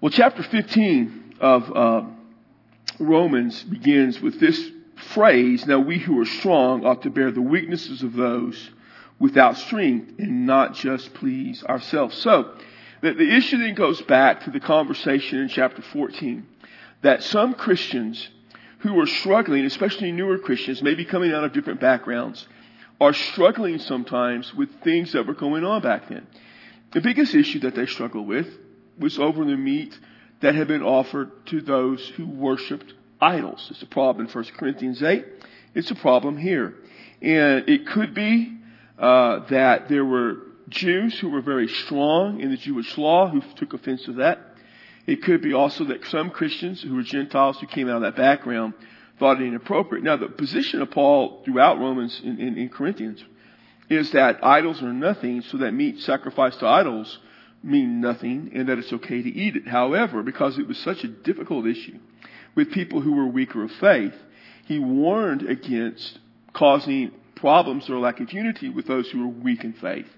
Well, chapter 15 of uh, Romans begins with this phrase, now we who are strong ought to bear the weaknesses of those without strength and not just please ourselves. So, the, the issue then goes back to the conversation in chapter 14 that some Christians who are struggling, especially newer Christians, maybe coming out of different backgrounds, are struggling sometimes with things that were going on back then. The biggest issue that they struggle with was over the meat that had been offered to those who worshiped idols. It's a problem in 1 Corinthians 8. It's a problem here. And it could be uh, that there were Jews who were very strong in the Jewish law who took offense to that. It could be also that some Christians who were Gentiles who came out of that background thought it inappropriate. Now, the position of Paul throughout Romans in, in, in Corinthians is that idols are nothing, so that meat sacrificed to idols mean nothing, and that it's okay to eat it. However, because it was such a difficult issue with people who were weaker of faith, he warned against causing problems or lack of unity with those who were weak in faith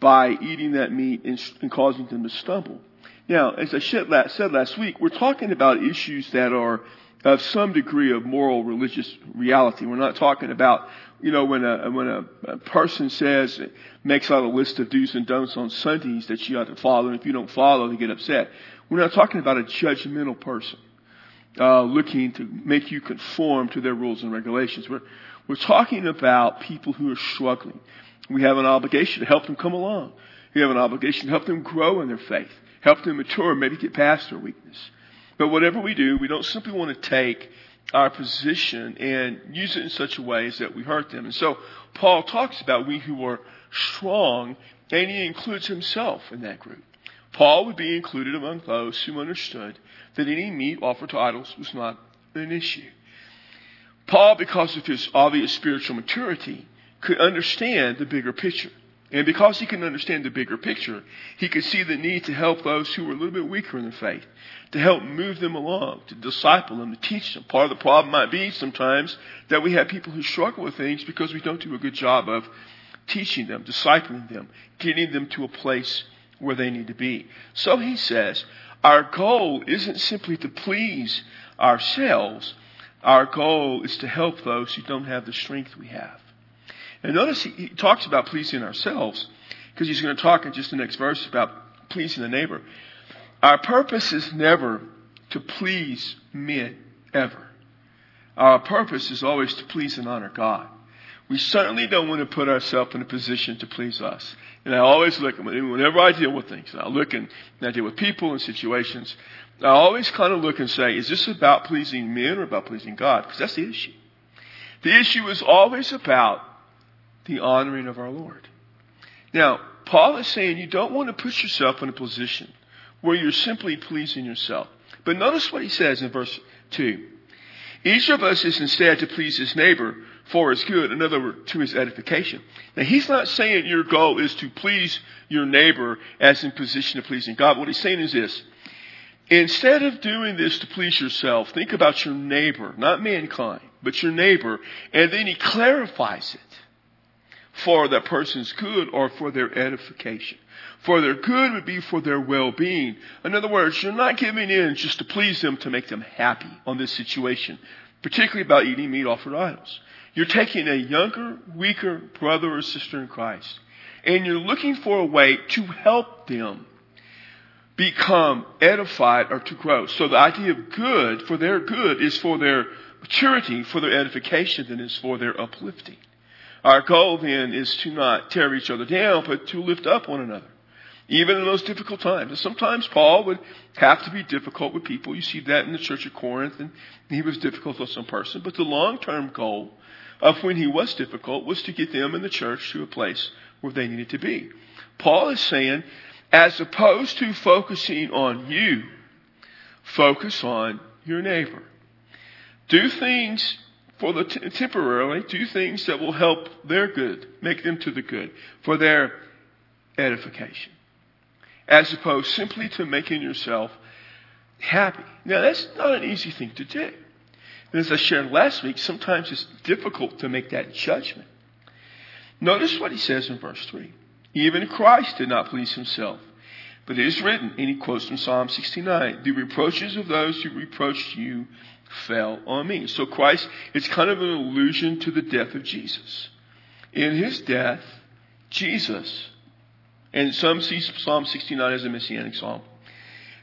by eating that meat and, and causing them to stumble. Now, as I said last week, we're talking about issues that are of some degree of moral religious reality. We're not talking about, you know, when a, when a, a person says, makes out a list of do's and don'ts on Sundays that you ought to follow, and if you don't follow, they get upset. We're not talking about a judgmental person, uh, looking to make you conform to their rules and regulations. We're, we're talking about people who are struggling. We have an obligation to help them come along. We have an obligation to help them grow in their faith, help them mature, maybe get past their weakness. But whatever we do, we don't simply want to take our position and use it in such a way as that we hurt them. And so Paul talks about we who are strong, and he includes himself in that group. Paul would be included among those who understood that any meat offered to idols was not an issue. Paul, because of his obvious spiritual maturity, could understand the bigger picture. And because he can understand the bigger picture, he could see the need to help those who were a little bit weaker in their faith, to help move them along, to disciple them, to teach them. Part of the problem might be sometimes that we have people who struggle with things because we don't do a good job of teaching them, discipling them, getting them to a place where they need to be. So he says, our goal isn't simply to please ourselves. Our goal is to help those who don't have the strength we have. And notice he, he talks about pleasing ourselves because he's going to talk in just the next verse about pleasing the neighbor. Our purpose is never to please men, ever. Our purpose is always to please and honor God. We certainly don't want to put ourselves in a position to please us. And I always look, whenever I deal with things, I look and, and I deal with people and situations, I always kind of look and say, is this about pleasing men or about pleasing God? Because that's the issue. The issue is always about the honoring of our Lord. Now, Paul is saying you don't want to put yourself in a position where you're simply pleasing yourself. But notice what he says in verse 2. Each of us is instead to please his neighbor for his good, in other words, to his edification. Now, he's not saying your goal is to please your neighbor as in position of pleasing God. What he's saying is this. Instead of doing this to please yourself, think about your neighbor, not mankind, but your neighbor, and then he clarifies it for that person's good or for their edification. For their good would be for their well-being. In other words, you're not giving in just to please them to make them happy on this situation, particularly about eating meat offered idols. You're taking a younger, weaker brother or sister in Christ, and you're looking for a way to help them become edified or to grow. So the idea of good for their good is for their maturity, for their edification, than is for their uplifting. Our goal then is to not tear each other down, but to lift up one another. Even in those difficult times. And sometimes Paul would have to be difficult with people. You see that in the church of Corinth, and he was difficult with some person. But the long-term goal of when he was difficult was to get them in the church to a place where they needed to be. Paul is saying, as opposed to focusing on you, focus on your neighbor. Do things for the t- temporarily, do things that will help their good, make them to the good, for their edification, as opposed simply to making yourself happy. Now, that's not an easy thing to do. And as I shared last week, sometimes it's difficult to make that judgment. Notice what he says in verse 3. Even Christ did not please himself, But it is written, and he quotes from Psalm 69, the reproaches of those who reproached you fell on me. So Christ, it's kind of an allusion to the death of Jesus. In his death, Jesus, and some see Psalm 69 as a messianic psalm,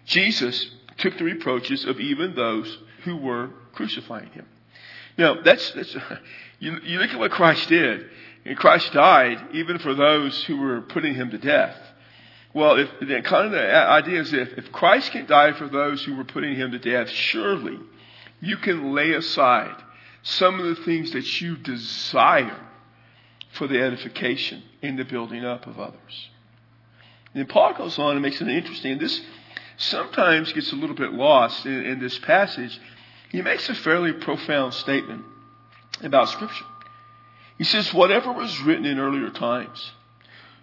Jesus took the reproaches of even those who were crucifying him. Now, that's, that's you, you look at what Christ did, and Christ died even for those who were putting him to death. Well, if, the kind of the idea is if, if Christ can die for those who were putting him to death, surely you can lay aside some of the things that you desire for the edification and the building up of others. And Paul goes on and makes it interesting. This sometimes gets a little bit lost in, in this passage. He makes a fairly profound statement about Scripture. He says, whatever was written in earlier times,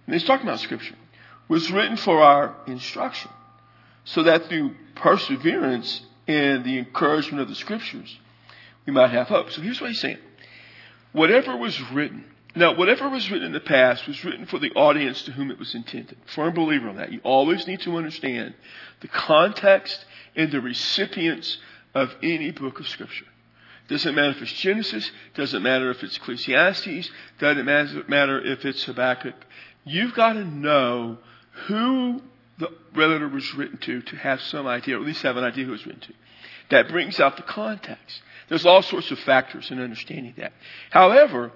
and he's talking about Scripture, was written for our instruction, so that through perseverance and the encouragement of the Scriptures, we might have hope. So here's what he's saying. Whatever was written, now, whatever was written in the past was written for the audience to whom it was intended. Firm believer on that. You always need to understand the context and the recipients of any book of Scripture. Doesn't matter if it's Genesis, doesn't matter if it's Ecclesiastes, doesn't matter if it's Habakkuk. You've got to know who the letter was written to to have some idea, or at least have an idea who it was written to. That brings out the context. There's all sorts of factors in understanding that. However,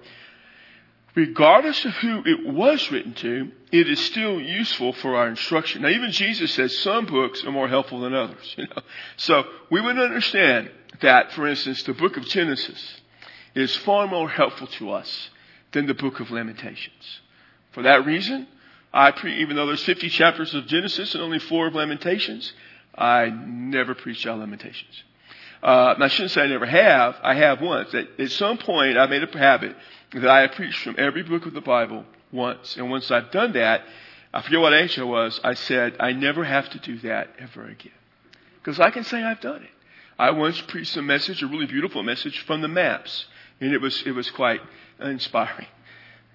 regardless of who it was written to, it is still useful for our instruction. Now, even Jesus says some books are more helpful than others. You know, so we would understand that, for instance, the book of Genesis is far more helpful to us than the book of Lamentations. For that reason, I pre- even though there's 50 chapters of Genesis and only four of Lamentations, I never preach out Lamentations. Uh, I shouldn't say I never have. I have once. At, at some point, I made a habit that I preached from every book of the Bible once. And once I've done that, I forget what age I was, I said, I never have to do that ever again. Because I can say I've done it. I once preached a message, a really beautiful message from the maps. And it was, it was quite inspiring.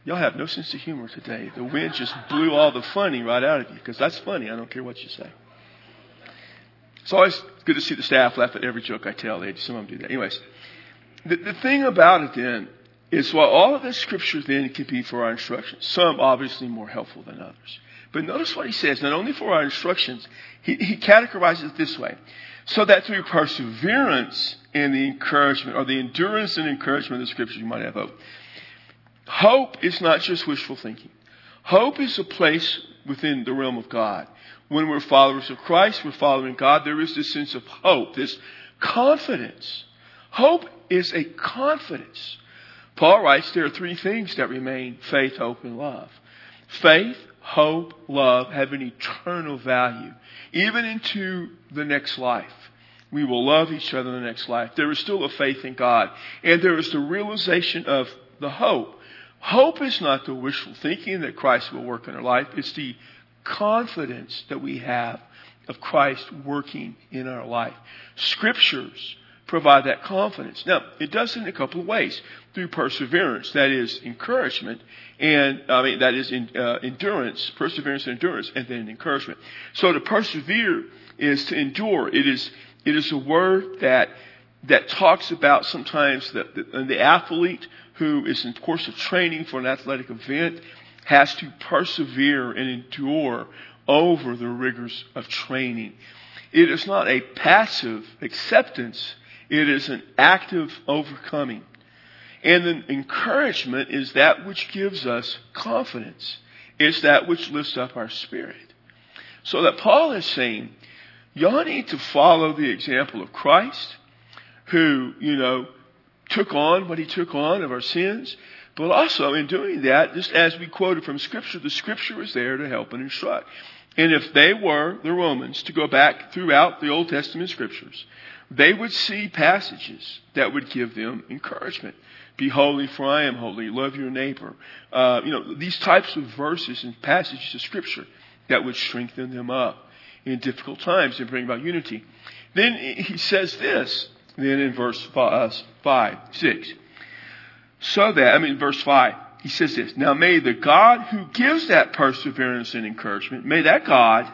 Y'all have no sense of humor today. The wind just blew all the funny right out of you because that's funny. I don't care what you say. It's always good to see the staff laugh at every joke I tell. They, some of them do that. Anyways, the, the thing about it then is while all of the scriptures then can be for our instruction, some obviously more helpful than others. But notice what he says, not only for our instructions, he, he categorizes it this way. So that through perseverance and the encouragement, or the endurance and encouragement of the scriptures, you might have hope. Hope is not just wishful thinking. Hope is a place within the realm of God. When we're followers of Christ, we're following God, there is this sense of hope, this confidence. Hope is a confidence. Paul writes there are three things that remain faith, hope, and love. Faith, hope, love have an eternal value, even into the next life. We will love each other in the next life. There is still a faith in God. And there is the realization of the hope Hope is not the wishful thinking that Christ will work in our life. It's the confidence that we have of Christ working in our life. Scriptures provide that confidence. Now, it does it in a couple of ways. Through perseverance, that is encouragement, and I mean that is in, uh, endurance, perseverance and endurance, and then encouragement. So to persevere is to endure. It is it is a word that that talks about sometimes the, the, the athlete who is in course of training for an athletic event has to persevere and endure over the rigors of training. It is not a passive acceptance, it is an active overcoming. And then encouragement is that which gives us confidence. It's that which lifts up our spirit. So that Paul is saying, y'all need to follow the example of Christ, who, you know, took on what he took on of our sins. But also in doing that, just as we quoted from Scripture, the Scripture is there to help and instruct. And if they were, the Romans, to go back throughout the Old Testament Scriptures, they would see passages that would give them encouragement. Be holy, for I am holy. Love your neighbor. Uh, you know, these types of verses and passages of Scripture that would strengthen them up in difficult times and bring about unity. Then he says this then in verse uh, 5, 6. So that, I mean, verse 5, he says this Now may the God who gives that perseverance and encouragement, may that God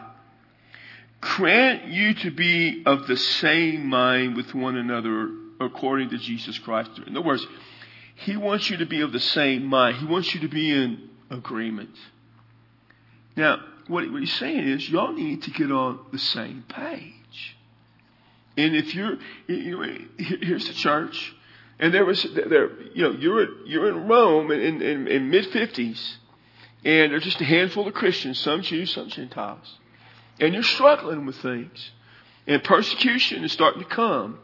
grant you to be of the same mind with one another according to Jesus Christ. In other words, He wants you to be of the same mind. He wants you to be in agreement. Now, what, he's saying is, y'all need to get on the same page. And if you're, here's the church, and there was, there, you know, you're, you're in Rome in, in, in mid 50s, and there's just a handful of Christians, some Jews, some Gentiles. And you're struggling with things. And persecution is starting to come.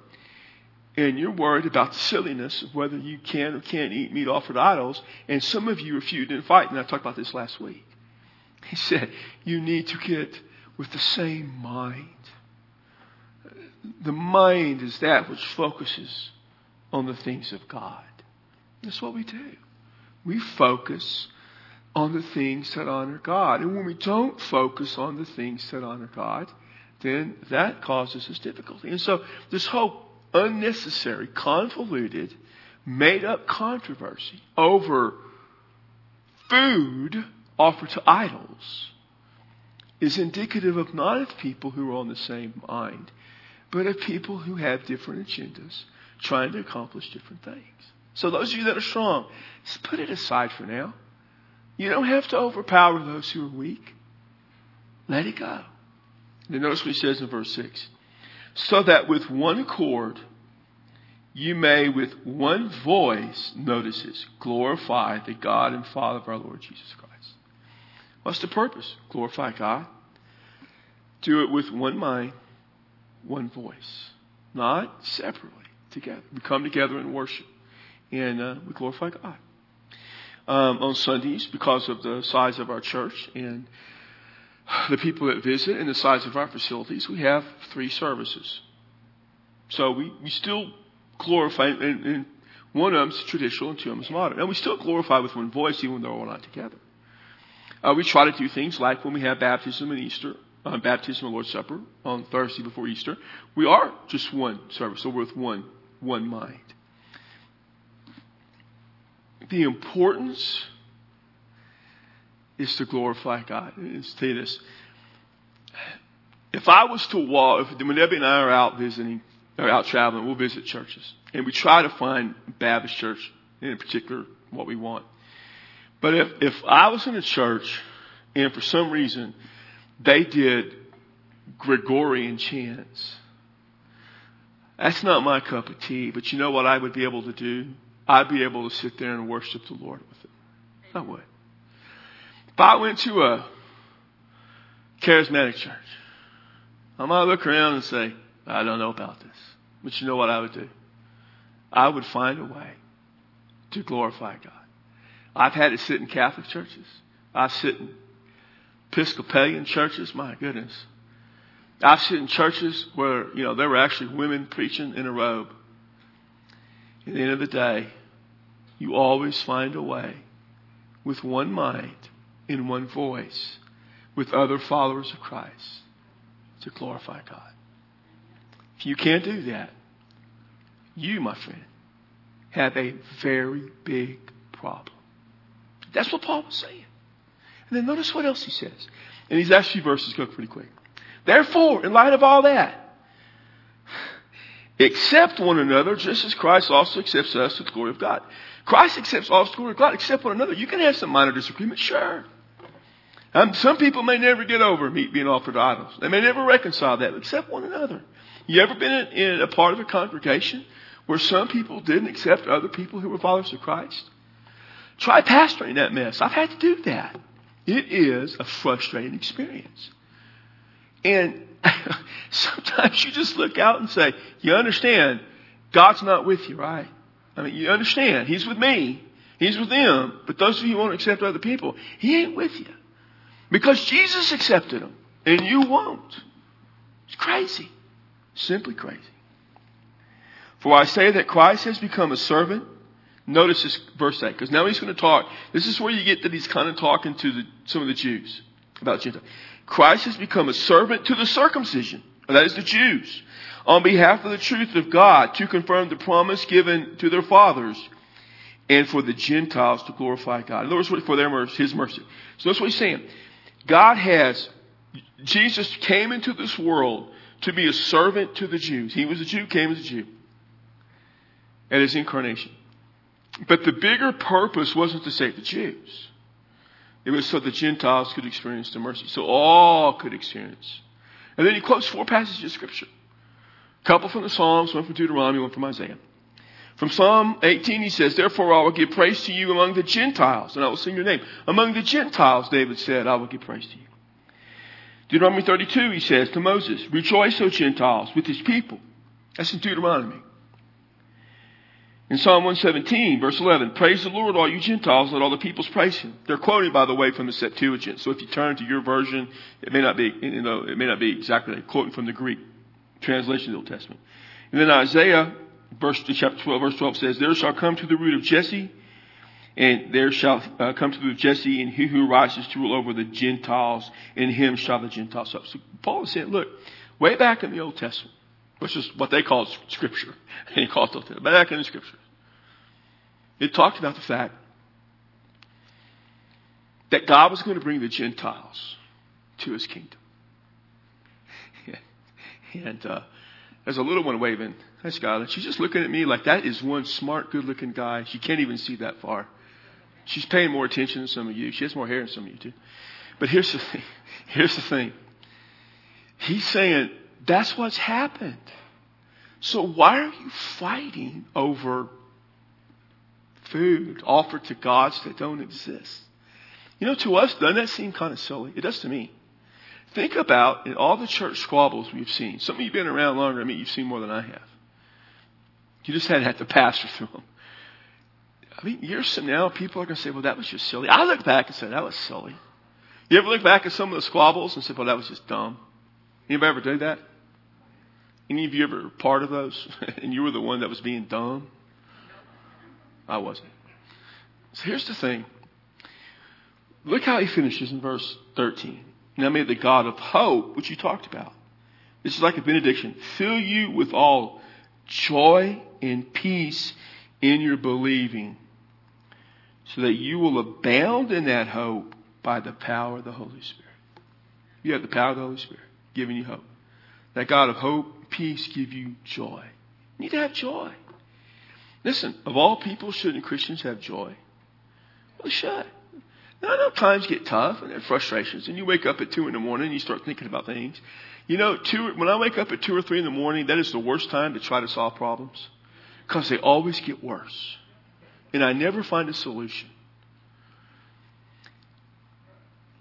And you're worried about the silliness of whether you can or can't eat meat offered to idols. And some of you, you didn't fight, and I talked about this last week, he said, you need to get with the same mind. The mind is that which focuses on the things of God. That's what we do. We focus on the things that honor God. And when we don't focus on the things that honor God, then that causes us difficulty. And so this whole unnecessary, convoluted, made up controversy over food offered to idols is indicative of not of people who are on the same mind, but of people who have different agendas trying to accomplish different things. So those of you that are strong, just put it aside for now. You don't have to overpower those who are weak. Let it go. Then notice what he says in verse 6. So that with one accord, you may with one voice, notice this, glorify the God and Father of our Lord Jesus Christ. What's the purpose? Glorify God. Do it with one mind, one voice. Not separately, together. We come together and worship. And uh, we glorify God um, on Sundays because of the size of our church and the people that visit and the size of our facilities. We have three services. So we, we still glorify, and, and one of them is traditional and two of them is modern. And we still glorify with one voice even though we're not together. Uh, we try to do things like when we have baptism and Easter, uh, baptism and Lord's Supper on Thursday before Easter, we are just one service, so we're with one, one mind the importance is to glorify God. Let's tell you this. If I was to walk, if, Debbie and I are out visiting, or out traveling, we'll visit churches. And we try to find Baptist church, in particular, what we want. But if, if I was in a church and for some reason they did Gregorian chants, that's not my cup of tea. But you know what I would be able to do? I'd be able to sit there and worship the Lord with it. I would. If I went to a charismatic church, I might look around and say, I don't know about this. But you know what I would do? I would find a way to glorify God. I've had to sit in Catholic churches. I've sit in Episcopalian churches. My goodness. I've seen churches where, you know, there were actually women preaching in a robe. At the end of the day, you always find a way with one mind, in one voice, with other followers of Christ to glorify God. If you can't do that, you, my friend, have a very big problem. That's what Paul was saying. And then notice what else he says. And these last few verses go pretty quick. Therefore, in light of all that, accept one another just as Christ also accepts us to the glory of God. Christ accepts all to the glory of God, accept one another. You can have some minor disagreement, sure. Um, some people may never get over meat being offered to idols. They may never reconcile that, accept one another. You ever been in, in a part of a congregation where some people didn't accept other people who were followers of Christ? Try pastoring that mess. I've had to do that. It is a frustrating experience. And sometimes you just look out and say, you understand, God's not with you, right? I mean, you understand, He's with me. He's with them. But those of you who won't accept other people, He ain't with you. Because Jesus accepted them, and you won't. It's crazy. Simply crazy. For I say that Christ has become a servant. Notice this verse 8, because now he's going to talk. This is where you get that he's kind of talking to the, some of the Jews about Gentiles. Christ has become a servant to the circumcision, that is the Jews, on behalf of the truth of God to confirm the promise given to their fathers and for the Gentiles to glorify God. In other words, for their mercy, His mercy. So that's what he's saying. God has Jesus came into this world to be a servant to the Jews. He was a Jew, came as a Jew at his incarnation. But the bigger purpose wasn't to save the Jews. It was so the Gentiles could experience the mercy. So all could experience. And then he quotes four passages of scripture. A couple from the Psalms, one from Deuteronomy, one from Isaiah. From Psalm 18, he says, Therefore I will give praise to you among the Gentiles, and I will sing your name. Among the Gentiles, David said, I will give praise to you. Deuteronomy 32, he says to Moses, Rejoice, O Gentiles, with his people. That's in Deuteronomy. In Psalm 117, verse 11, praise the Lord, all you Gentiles, let all the peoples praise him. They're quoting, by the way, from the Septuagint. So if you turn to your version, it may not be, you know, it may not be exactly quoting from the Greek translation of the Old Testament. And then Isaiah, verse, chapter 12, verse 12 says, there shall come to the root of Jesse, and there shall uh, come to the root of Jesse, and he who rises to rule over the Gentiles, in him shall the Gentiles up. So Paul is saying, look, way back in the Old Testament, which is what they call scripture. And he calls it back in the scripture. It talked about the fact that God was going to bring the Gentiles to his kingdom. and uh, there's a little one waving. Hi, Skylar. She's just looking at me like that is one smart, good looking guy. She can't even see that far. She's paying more attention than some of you. She has more hair than some of you, too. But here's the thing. Here's the thing. He's saying that's what's happened. So why are you fighting over food offered to gods that don't exist? You know, to us, doesn't that seem kind of silly? It does to me. Think about in all the church squabbles we've seen. Some of you have been around longer. I mean, you've seen more than I have. You just had to have to pastor through them. I mean, years from now, people are going to say, well, that was just silly. I look back and say, that was silly. You ever look back at some of the squabbles and say, well, that was just dumb? Anybody ever do that? Any of you ever part of those? and you were the one that was being dumb? I wasn't. So here's the thing. Look how he finishes in verse 13. Now may the God of hope, which you talked about, this is like a benediction, fill you with all joy and peace in your believing, so that you will abound in that hope by the power of the Holy Spirit. You have the power of the Holy Spirit giving you hope. That God of hope, peace give you joy. You need to have joy. Listen, of all people, shouldn't Christians have joy? Well, they should. Now, I know times get tough and there are frustrations, and you wake up at two in the morning and you start thinking about things. You know, two, when I wake up at two or three in the morning, that is the worst time to try to solve problems because they always get worse, and I never find a solution.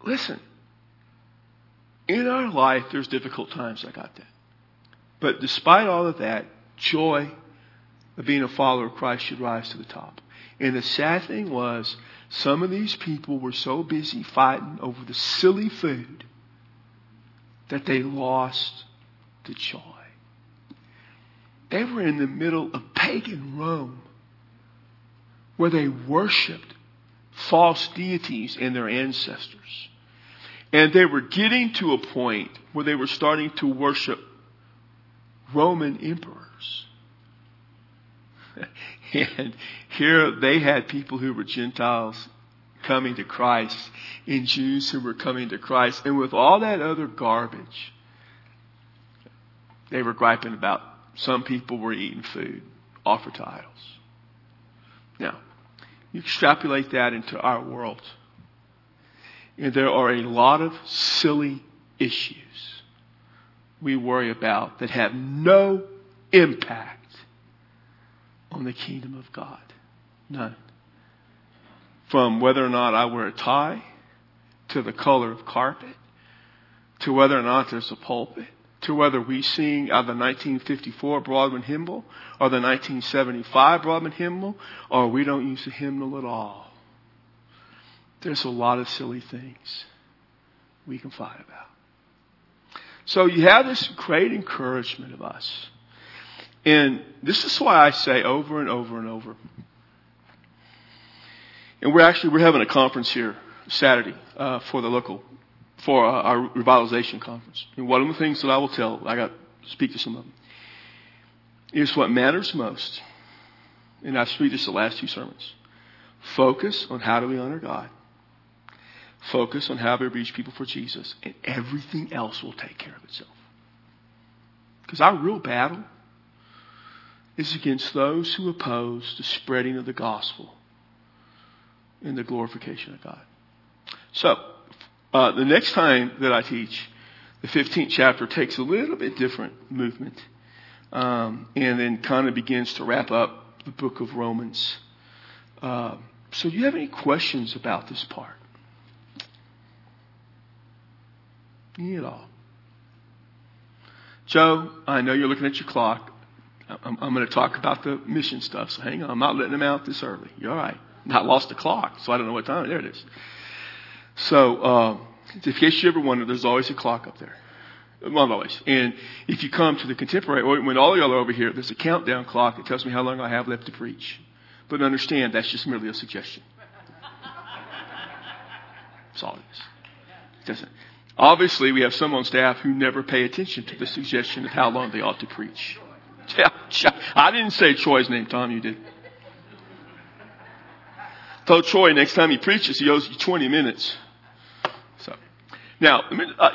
Listen, in our life, there's difficult times. I got that. But despite all of that, joy of being a follower of Christ should rise to the top. And the sad thing was, some of these people were so busy fighting over the silly food that they lost the joy. They were in the middle of pagan Rome where they worshiped false deities and their ancestors. And they were getting to a point where they were starting to worship Roman emperors. and here they had people who were Gentiles coming to Christ and Jews who were coming to Christ. And with all that other garbage, they were griping about some people were eating food offered to idols. Now, you extrapolate that into our world. And there are a lot of silly issues we worry about that have no impact on the kingdom of God. None. From whether or not I wear a tie, to the color of carpet, to whether or not there's a pulpit, to whether we sing out the 1954 Broadman hymnal or the 1975 Broadman hymnal, or we don't use the hymnal at all. There's a lot of silly things we can fight about. So you have this great encouragement of us. And this is why I say over and over and over. And we're actually, we're having a conference here Saturday, uh, for the local, for uh, our revitalization conference. And one of the things that I will tell, I got to speak to some of them, is what matters most. And I've speak this the last two sermons. Focus on how do we honor God Focus on how we reach people for Jesus, and everything else will take care of itself. Because our real battle is against those who oppose the spreading of the gospel and the glorification of God. So, uh, the next time that I teach, the 15th chapter takes a little bit different movement um, and then kind of begins to wrap up the book of Romans. Uh, so, do you have any questions about this part? Any at all? Joe, I know you're looking at your clock. I'm, I'm going to talk about the mission stuff, so hang on. I'm not letting them out this early. You're all right. I lost the clock, so I don't know what time. There it is. So, uh, in case you ever wonder, there's always a clock up there. Not always. And if you come to the contemporary, when all y'all are over here, there's a countdown clock that tells me how long I have left to preach. But understand, that's just merely a suggestion. That's all it is. It doesn't. Obviously, we have some on staff who never pay attention to the suggestion of how long they ought to preach. I didn't say Troy's name, Tom, you did. Told Troy next time he preaches, he owes you 20 minutes. So, now, let me, uh,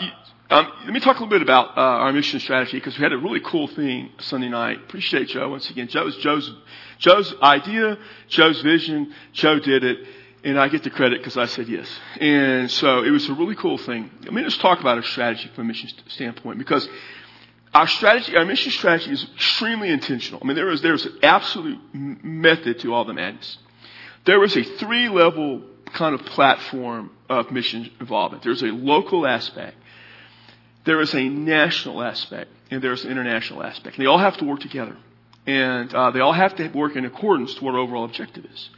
um, let me talk a little bit about uh, our mission strategy because we had a really cool thing Sunday night. Appreciate Joe once again. Joe's Joe's Joe's idea, Joe's vision. Joe did it and I get the credit because I said yes. And so it was a really cool thing. I mean, let's talk about our strategy from a mission standpoint because our strategy, our mission strategy is extremely intentional. I mean, there is, there is an absolute method to all the madness. There is a three level kind of platform of mission involvement. There's a local aspect. There is a national aspect and there's an international aspect. And they all have to work together. And uh, they all have to work in accordance to what our overall objective is.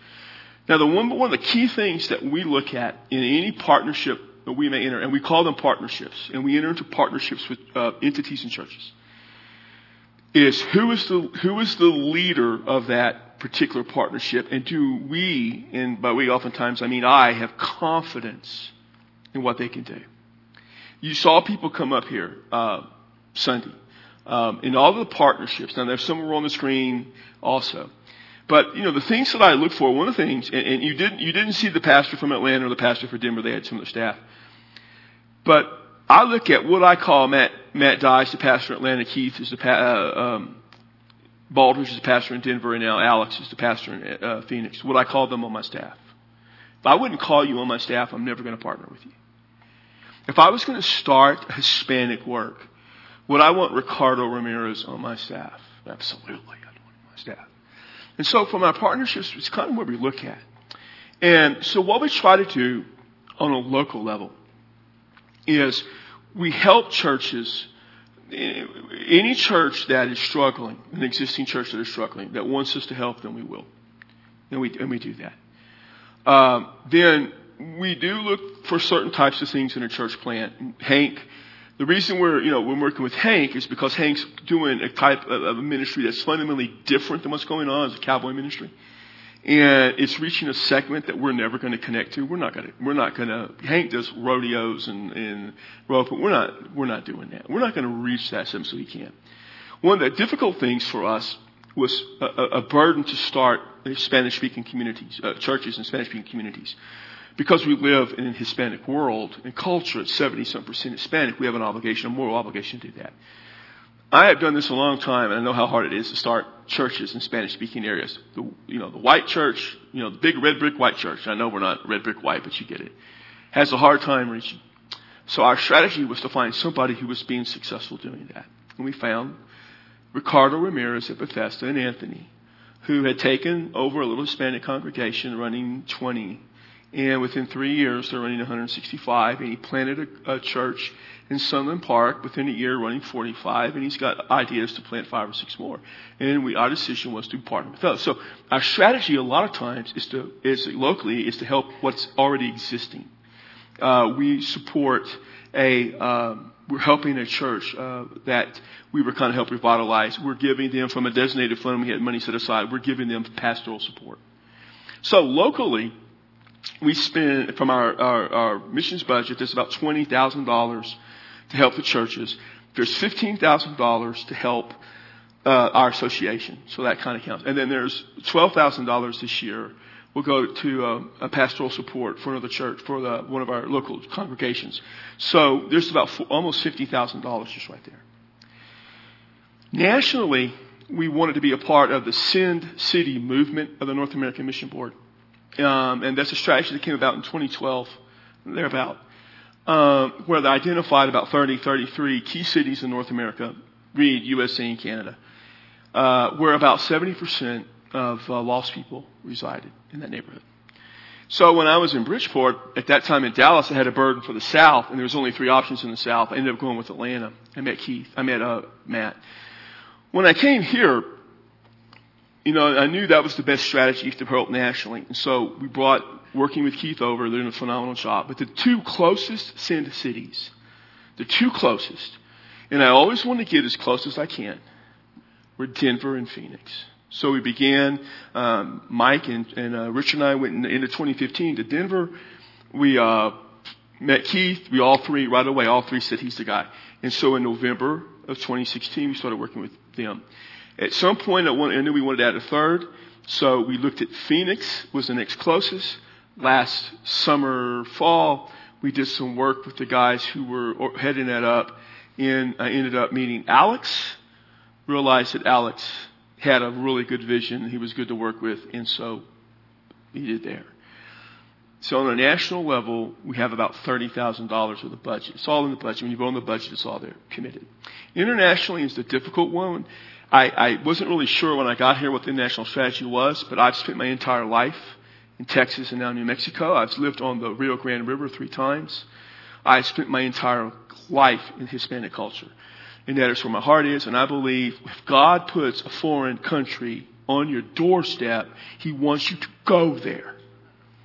Now, the one, one of the key things that we look at in any partnership that we may enter, and we call them partnerships, and we enter into partnerships with uh, entities and churches, is who is the who is the leader of that particular partnership, and do we, and by we oftentimes I mean I, have confidence in what they can do. You saw people come up here uh, Sunday um, in all the partnerships. Now, there's some on the screen also. But you know the things that I look for. One of the things, and, and you didn't you didn't see the pastor from Atlanta or the pastor for Denver. They had some of the staff. But I look at what I call Matt Matt Dice, the pastor in Atlanta. Keith is the uh, um, Baldridge is the pastor in Denver, and now Alex is the pastor in uh, Phoenix. What I call them on my staff. If I wouldn't call you on my staff, I'm never going to partner with you. If I was going to start Hispanic work, would I want Ricardo Ramirez on my staff? Absolutely, I'd want him on my staff. And so for my partnerships, it's kind of what we look at. And so what we try to do on a local level is we help churches, any church that is struggling, an existing church that is struggling, that wants us to help them, we will. And we, and we do that. Um, then we do look for certain types of things in a church plant. Hank the reason we're, you know, we're working with Hank is because Hank's doing a type of a ministry that's fundamentally different than what's going on as a cowboy ministry. And it's reaching a segment that we're never going to connect to. We're not going to, we're not going to, Hank does rodeos and, and rope, but we're not, we're not doing that. We're not going to reach that segment so he can. One of the difficult things for us was a, a burden to start Spanish speaking communities, uh, churches and Spanish speaking communities because we live in a Hispanic world and culture, it's 70 some percent Hispanic, we have an obligation, a moral obligation to do that. I have done this a long time and I know how hard it is to start churches in Spanish speaking areas. The, you know, the white church, you know, the big red brick white church. I know we're not red brick white, but you get it. Has a hard time reaching. So our strategy was to find somebody who was being successful doing that. And we found Ricardo Ramirez at Bethesda and Anthony, who had taken over a little Hispanic congregation running 20 and within three years, they're running 165. And he planted a, a church in Sunland Park within a year, running 45. And he's got ideas to plant five or six more. And we, our decision was to partner with us. So our strategy, a lot of times, is to is locally is to help what's already existing. Uh, we support a. Um, we're helping a church uh, that we were kind of help revitalize. We're giving them from a designated fund we had money set aside. We're giving them pastoral support. So locally, we spend from our, our, our missions budget, there's about $20,000 to help the churches. There's $15,000 to help uh, our association. So that kind of counts. And then there's $12,000 this year will go to uh, a pastoral support for another church, for the, one of our local congregations. So there's about four, almost $50,000 just right there. Nationally, we wanted to be a part of the Send City movement of the North American Mission Board. Um, and that's a strategy that came about in 2012, thereabout, um, where they identified about 30, 33 key cities in North America, read USA and Canada, uh, where about 70% of uh, lost people resided in that neighborhood. So when I was in Bridgeport, at that time in Dallas, I had a burden for the South, and there was only three options in the South. I ended up going with Atlanta. I met Keith. I met uh, Matt. When I came here, you know, I knew that was the best strategy to help nationally. And so we brought working with Keith over. They're doing a phenomenal job. But the two closest send cities, the two closest, and I always want to get as close as I can, were Denver and Phoenix. So we began, um, Mike and, and uh, Richard and I went in, into 2015 to Denver. We uh, met Keith. We all three, right away, all three said he's the guy. And so in November of 2016, we started working with them. At some point, I, wanted, I knew we wanted to add a third. So we looked at Phoenix was the next closest. Last summer, fall, we did some work with the guys who were heading that up. And I ended up meeting Alex, realized that Alex had a really good vision. He was good to work with. And so he did there. So on a national level, we have about $30,000 of the budget. It's all in the budget. When you vote on the budget, it's all there, committed. Internationally is the difficult one. I, I wasn't really sure when I got here what the national strategy was, but I've spent my entire life in Texas and now New Mexico. I've lived on the Rio Grande River three times. I spent my entire life in Hispanic culture. And that is where my heart is. And I believe if God puts a foreign country on your doorstep, He wants you to go there.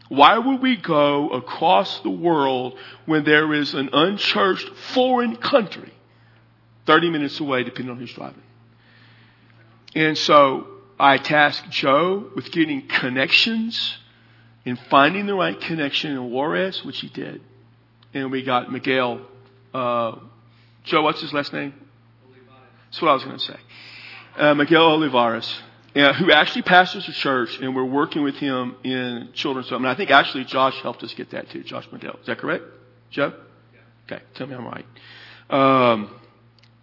Why would we go across the world when there is an unchurched foreign country 30 minutes away, depending on who's driving? And so I tasked Joe with getting connections and finding the right connection in Juarez, which he did. And we got Miguel. Uh, Joe, what's his last name? Olivares. That's what I was going to say. Uh, Miguel Olivares, uh, who actually pastors a church, and we're working with him in children's home. And I think actually Josh helped us get that too. Josh Miguel, is that correct, Joe? Yeah. Okay, tell me I'm right. Um,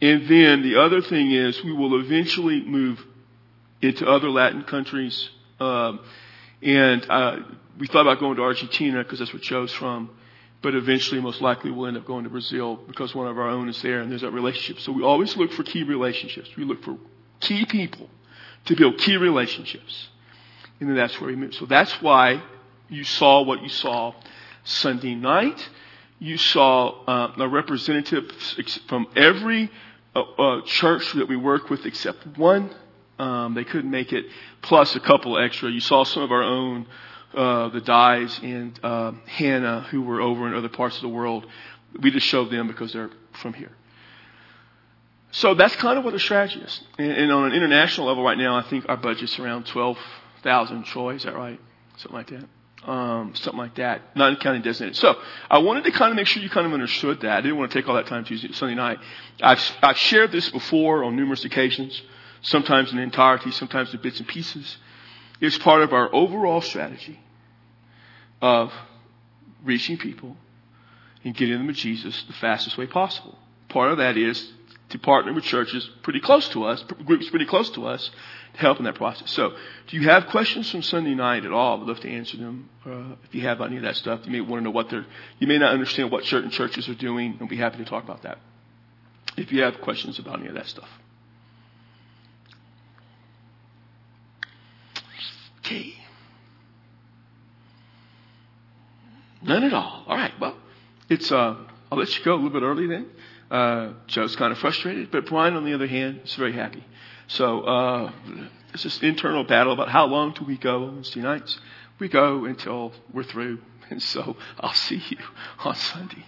and then the other thing is we will eventually move into other Latin countries. Um, and uh, we thought about going to Argentina because that's where Joe's from. But eventually, most likely, we'll end up going to Brazil because one of our own is there and there's that relationship. So we always look for key relationships. We look for key people to build key relationships. And then that's where we move. So that's why you saw what you saw Sunday night. You saw uh, a representative from every church that we work with except one. Um, they couldn't make it, plus a couple extra. You saw some of our own, uh, the Dyes and uh, Hannah, who were over in other parts of the world. We just showed them because they're from here. So that's kind of what the strategy is. And, and on an international level right now, I think our budget's around 12,000 Troy. Is that right? Something like that um, something like that, not county designated. So I wanted to kind of make sure you kind of understood that. I didn't want to take all that time Tuesday, Sunday night. I've, I've shared this before on numerous occasions, sometimes in entirety, sometimes in bits and pieces. It's part of our overall strategy of reaching people and getting them to Jesus the fastest way possible. Part of that is to partner with churches pretty close to us, groups pretty close to us, to help in that process. So, do you have questions from Sunday night at all? I'd love to answer them. Uh, if you have any of that stuff, you may want to know what they're, you may not understand what certain churches are doing, and be happy to talk about that. If you have questions about any of that stuff. Okay. None at all. All right. Well, it's, uh, I'll let you go a little bit early then. Uh, Joe's kind of frustrated, but Brian, on the other hand, is very happy. So uh, it's this internal battle about how long do we go on Wednesday nights. We go until we're through, and so I'll see you on Sunday.